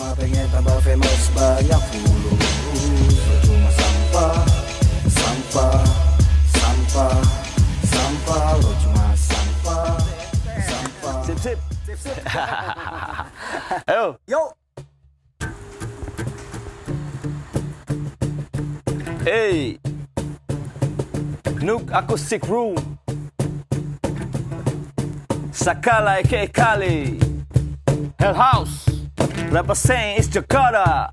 cuma pengen tambah famous banyak Lo cuma sampah, sampah, sampah, sampah Lo cuma sampah, sampah Sip sip. Ayo. Yo, Hey. Nook Acoustic Room. Sakala aka Kali. Hell House. Represent is Jakarta.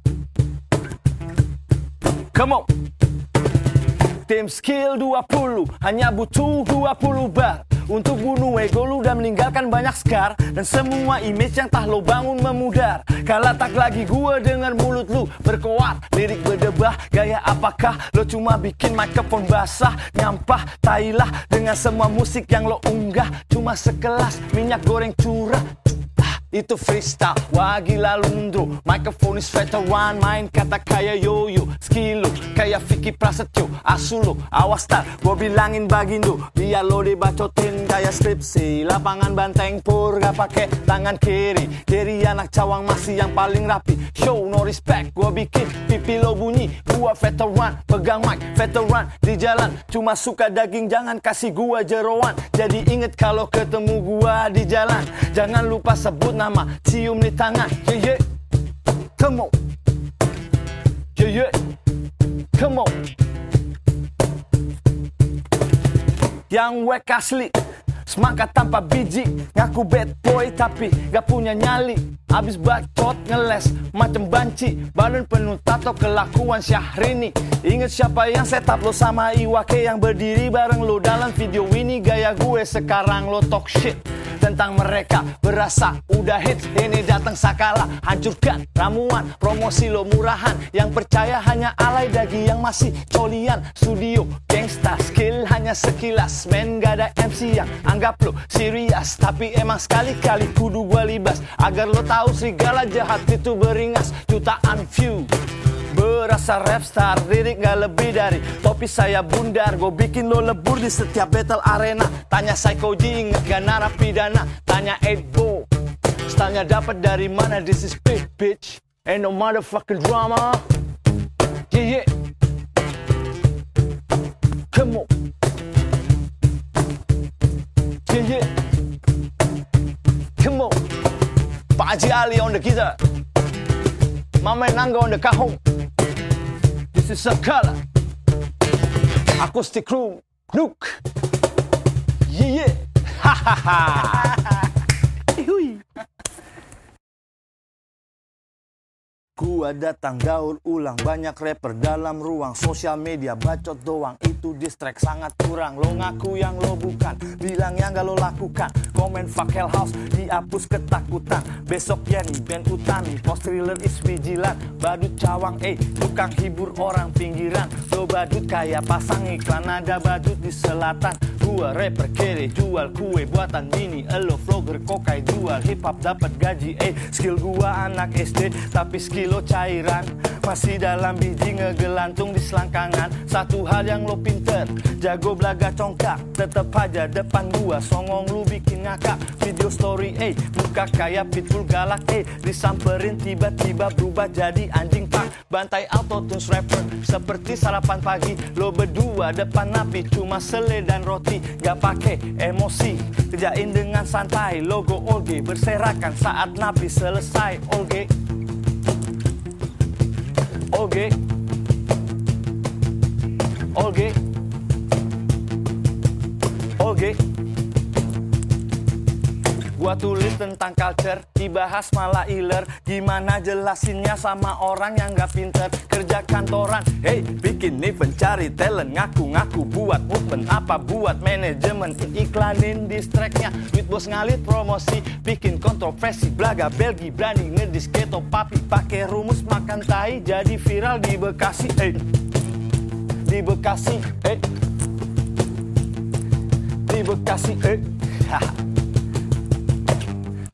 Come on. Tim skill 20 Hanya butuh 20 bar. Untuk bunuh ego lu dan meninggalkan banyak scar Dan semua image yang tah lo bangun memudar. Kala tak lagi gua dengar mulut lu. Berkoar Lirik berdebah Gaya apakah? Lo cuma bikin microphone basah Nyampah tailah. Dengan semua musik yang lo unggah Cuma sekelas minyak goreng curah. Ah, itu freestyle. Wah gila lu mundro Microphone is veteran Main kata kayak yoyo Skill lu. Kayak Vicky Prasetyo Asu lu. Awas tar Gua bilangin bagindo Biar lo dibacotin kayak skripsi. Lapangan banteng pur gak pake tangan kiri. Kiri anak cawang masih yang paling rapi. Show no respect Gua bikin pipi lo bunyi. Gua veteran Pegang mic veteran Di jalan Cuma suka daging Jangan kasih gua jeroan. Jadi inget kalau ketemu gua di jalan. Jangan lupa sebut nama Cium di tangan. Yeah yeah Come on. Yeah yeah Come on. Yang wek asli Semangat tanpa biji. Ngaku bad boy tapi gak punya nyali. Abis bacot ngeles macem banci. Badan penuh tato kelakuan Syahrini. Ingat siapa yang setup lo sama Iwake Yang berdiri bareng lo dalam video ini? Gaya gue sekarang lo talk shit tentang mereka. Berasa udah hits Ini datang sakala. Hancurkan ramuan Promosi lo murahan. Yang percaya hanya alay dagi Yang masih colian. Studio gangsta Skill hanya sekilas. Men gak ada MC yang anggap lo serius. Tapi emang sekali-kali kudu gua libas. Agar lo tahu serigala jahat itu beringas. Jutaan view Berasa rap star, lirik gak lebih dari Topi saya bundar, gue bikin lo lebur di setiap battle arena. Tanya Psychoji, inget gak narapidana? Tanya 8 Stylenya dapat dari mana, this is big bitch. Ain't no motherfucking drama. Yeah yeah. Come on. Yeah yeah. Come on. Pak Haji Ali on the guitar. Mama Nangga on the cajon This is Sakala Acoustic room. Nook Yeah yeah. Gua datang gaul ulang Banyak rapper dalam ruang Sosial media bacot doang Itu distract sangat kurang. Lo ngaku yang lo bukan. Bilang yang gak lo lakukan. Komen fuck hell house Dihapus ketakutan. Besok ya nih band utami. Post thriller is vigilant. Badut cawang eh Tukang hibur orang pinggiran. Lo badut kayak pasang iklan Ada badut di selatan Gua rapper kere jual kue buatan bini Elo vlogger kokai jual hip hop dapat gaji eh Skill gua anak SD Tapi skill lo cairan Masih dalam biji ngegelantung di selangkangan Satu hal yang lo pinter Jago belaga congkak Tetep aja depan gua Songong lu bikin ngakak Video story eh Muka kayak pitbull galak eh Disamperin tiba-tiba berubah jadi anjing pak. Bantai autotunes rapper Seperti sarapan pagi Lo berdua depan napi Cuma sele dan roti Gak pake emosi. Kerjain dengan santai. Logo Olge berserakan saat napi selesai Olge. Olge. Olge. Olge Gua tulis tentang culture Dibahas malah iler. Gimana jelasinnya sama orang yang gak pinter? Kerja kantoran Hey bikin event cari talent Ngaku-ngaku buat movement. Apa buat manajemen? Iklanin distractnya. Duit bos ngalit promosi Bikin kontroversi. Belaga Belgi berani ngedis keto papi Pakai rumus. Makan tai Jadi viral di Bekasi Eh Di Bekasi Eh Di Bekasi Eh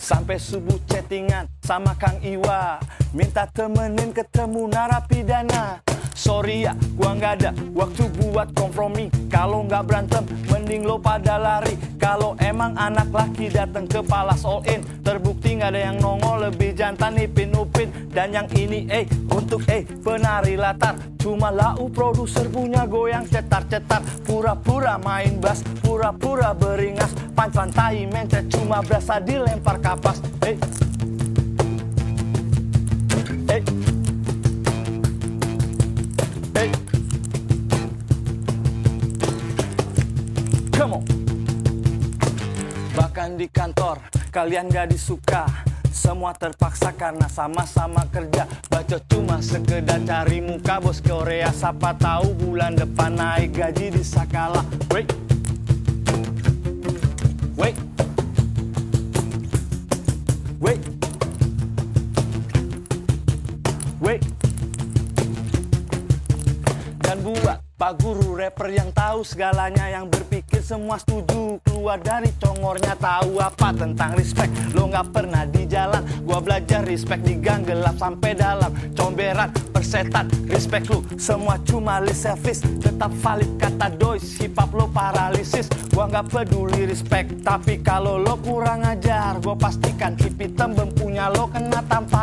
Sampai subuh chattingan sama Kang Iwa. Minta temenin ketemu narapidana Sorry ya, gua nggak ada waktu buat kompromi. Kalau nggak berantem, mending lo pada lari. Kalau emang anak laki datang ke palas all in, terbukti nggak ada yang nongol lebih jantan ipin upin. Dan yang ini eh untuk eh penari latar. Cuma lau produser punya goyang cetar-cetar Pura-pura main bass, pura-pura beringas Pancuan tai mencet cuma berasa dilempar kapas hey, Bahkan di kantor kalian gak disuka. Semua terpaksa karena sama-sama kerja. Baca cuma sekedar cari muka bos Korea. Siapa tahu bulan depan naik gaji di Sakala Wait. Wait. Wait. Wait. Dan buat Pak Guru rapper yang tahu segalanya Yang berpikir semua setuju. Keluar dari congornya tahu apa tentang respect. Lo gak pernah di jalan Gua belajar respect di gang gelap sampai dalam Comberan, persetan, respect lu Semua cuma lip service. Tetap valid kata dois Hip hop lo paralisis. Gua gak peduli respect Tapi kalau lo kurang ajar Gua pastikan hip hitam punya lo kena tampar